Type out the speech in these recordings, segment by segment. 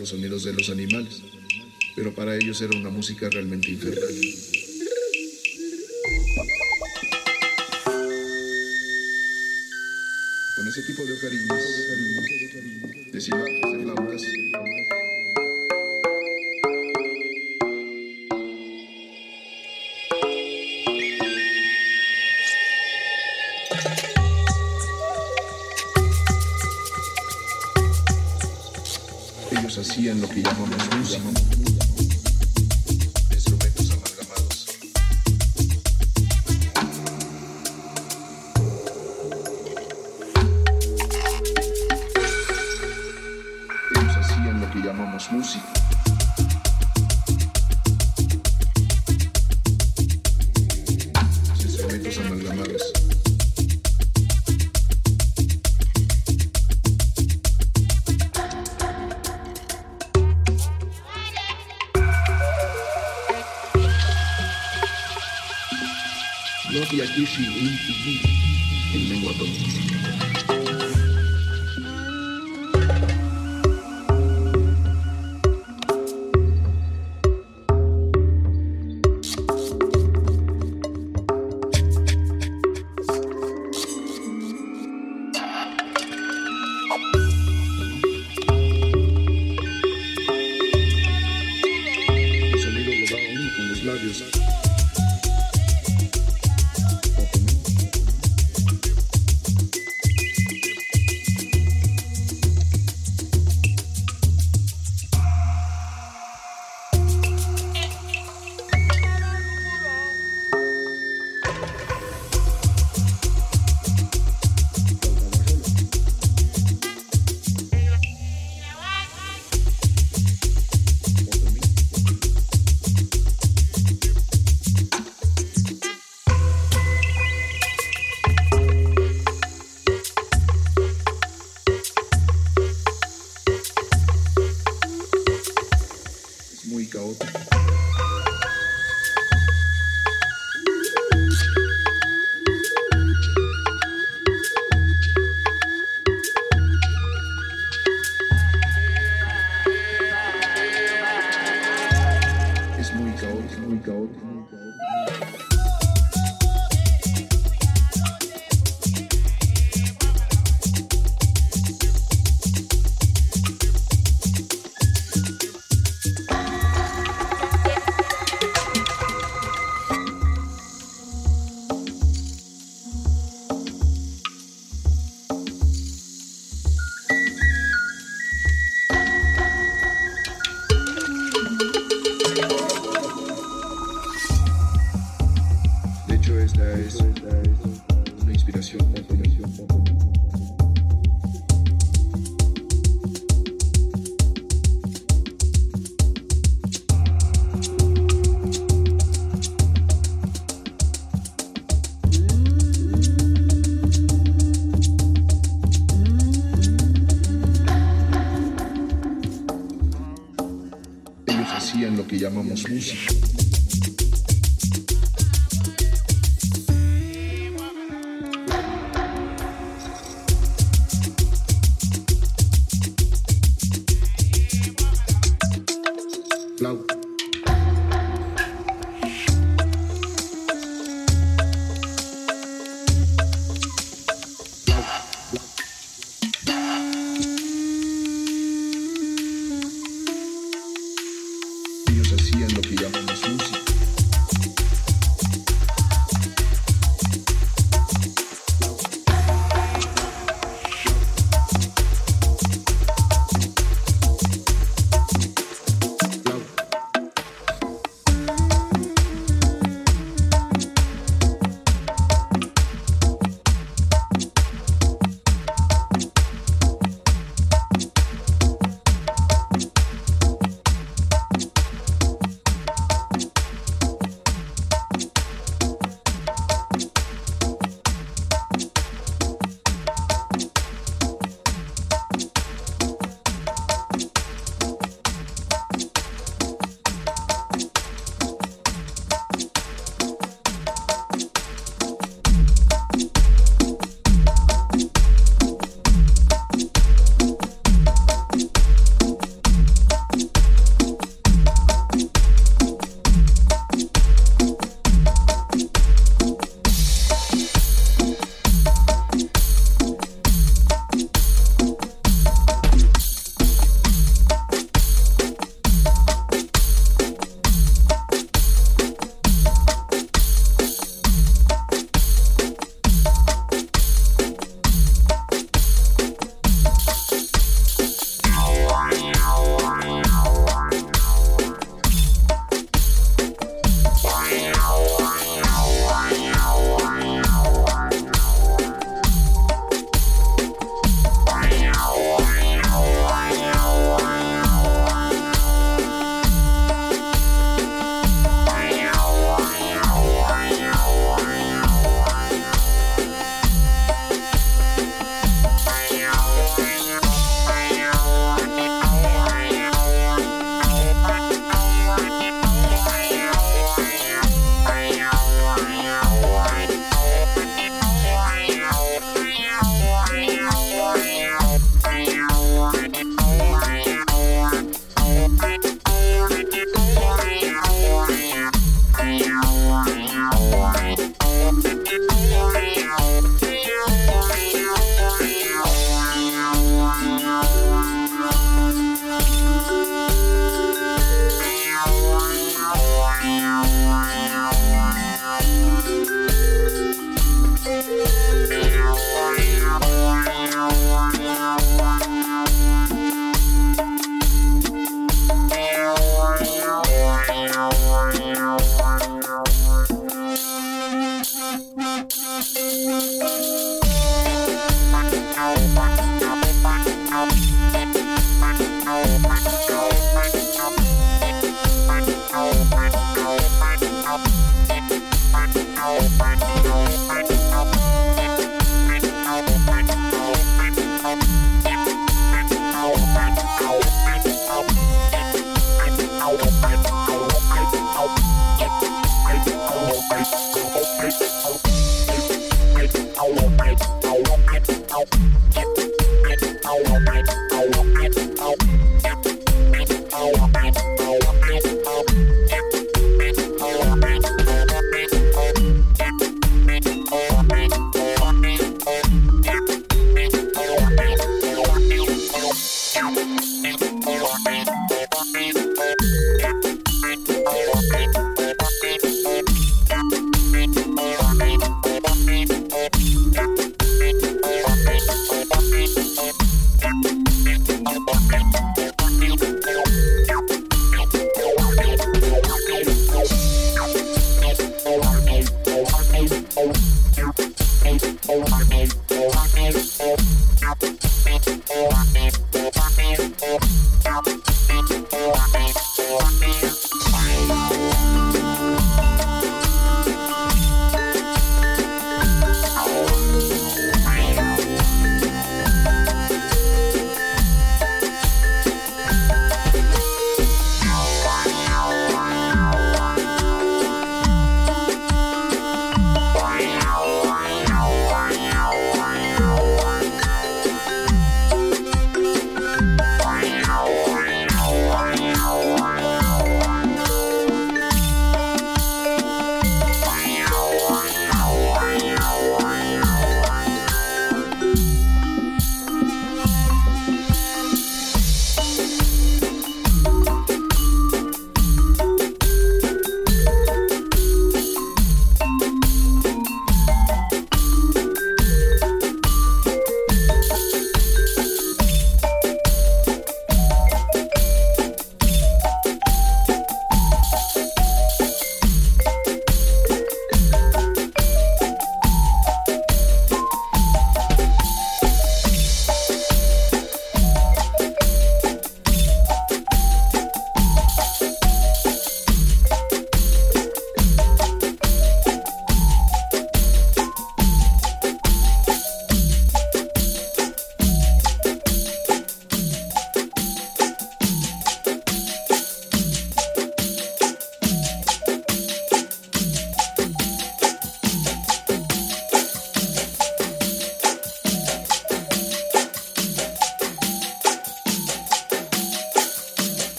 los sonidos de los animales, pero para ellos era una música realmente infernal. Con ese tipo de ocarines.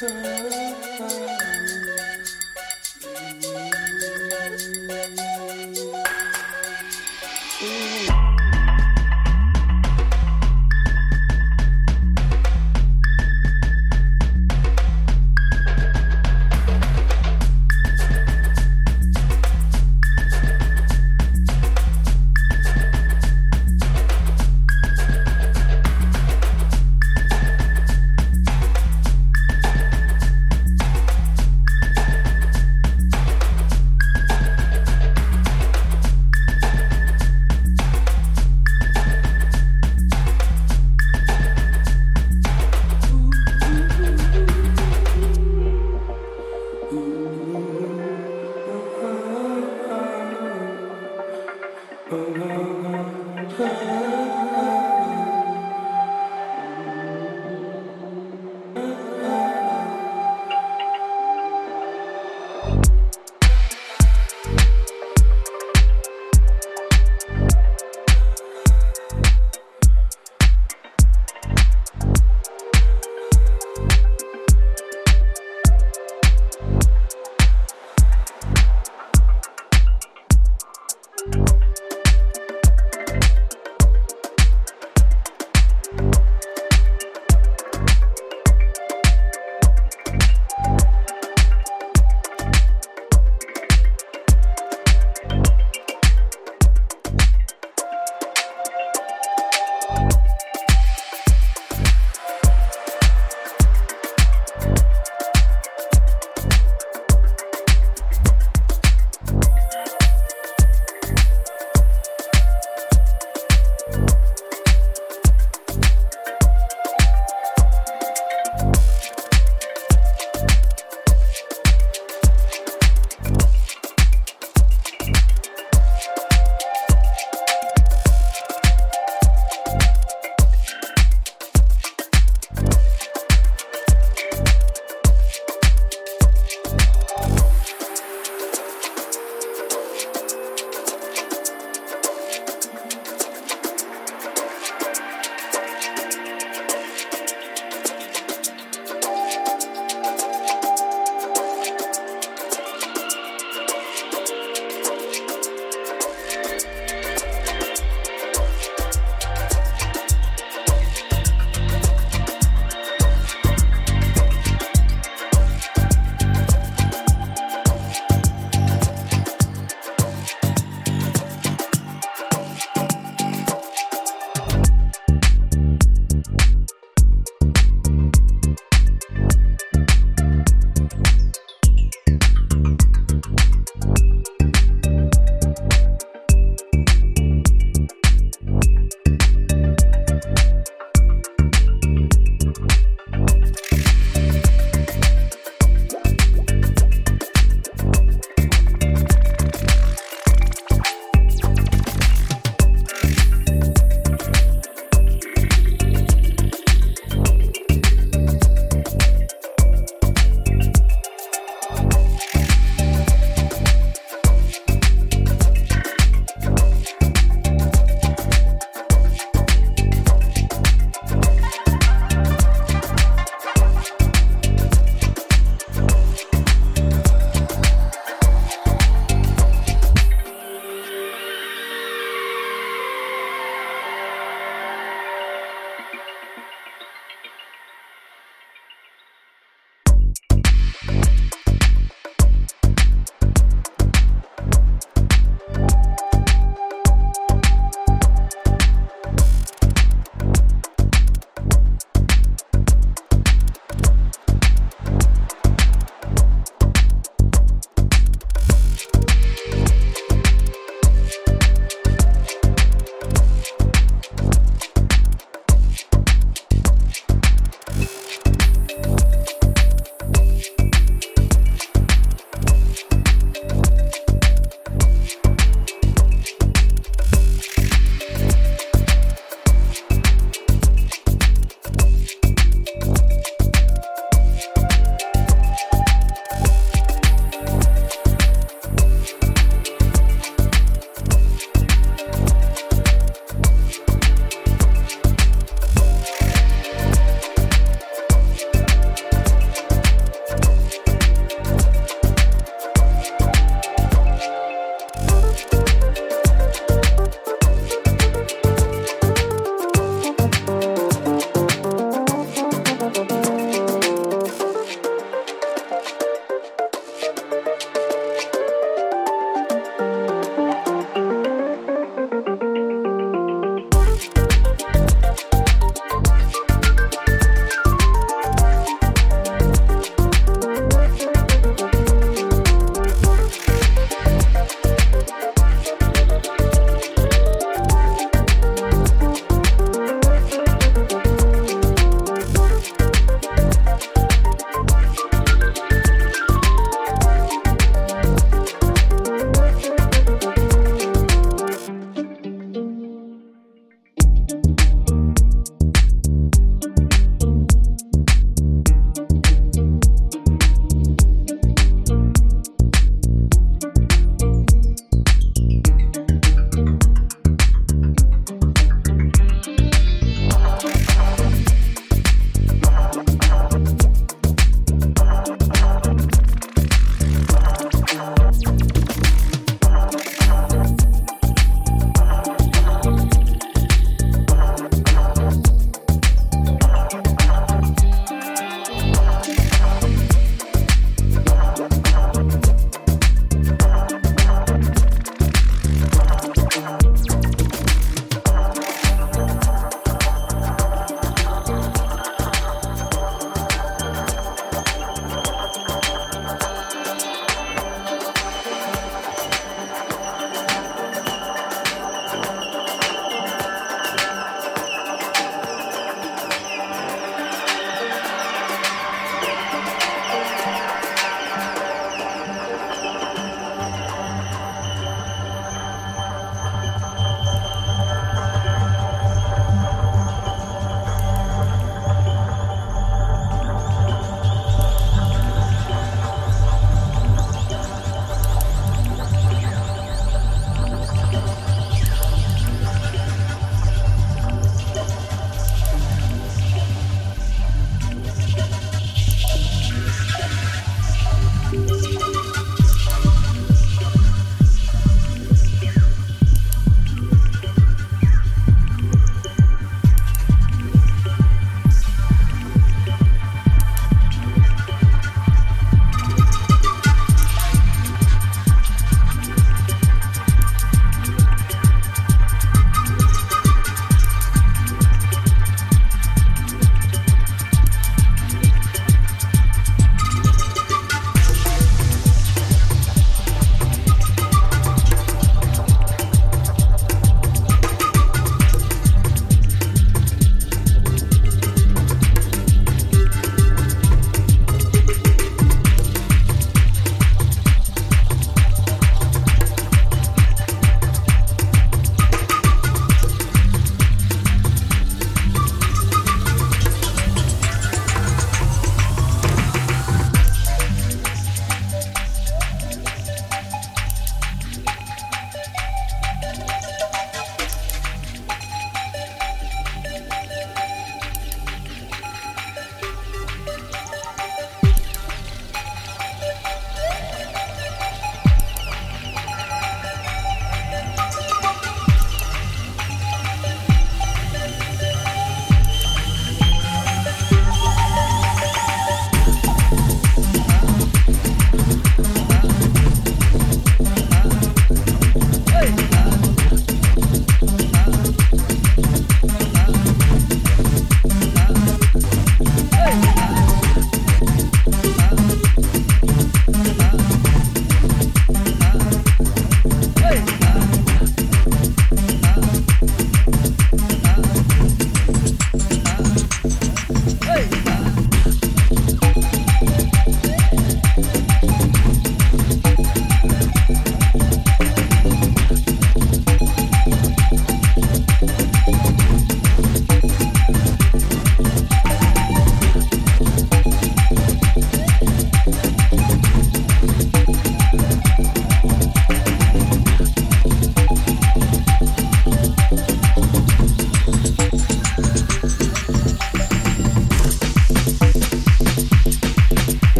sun.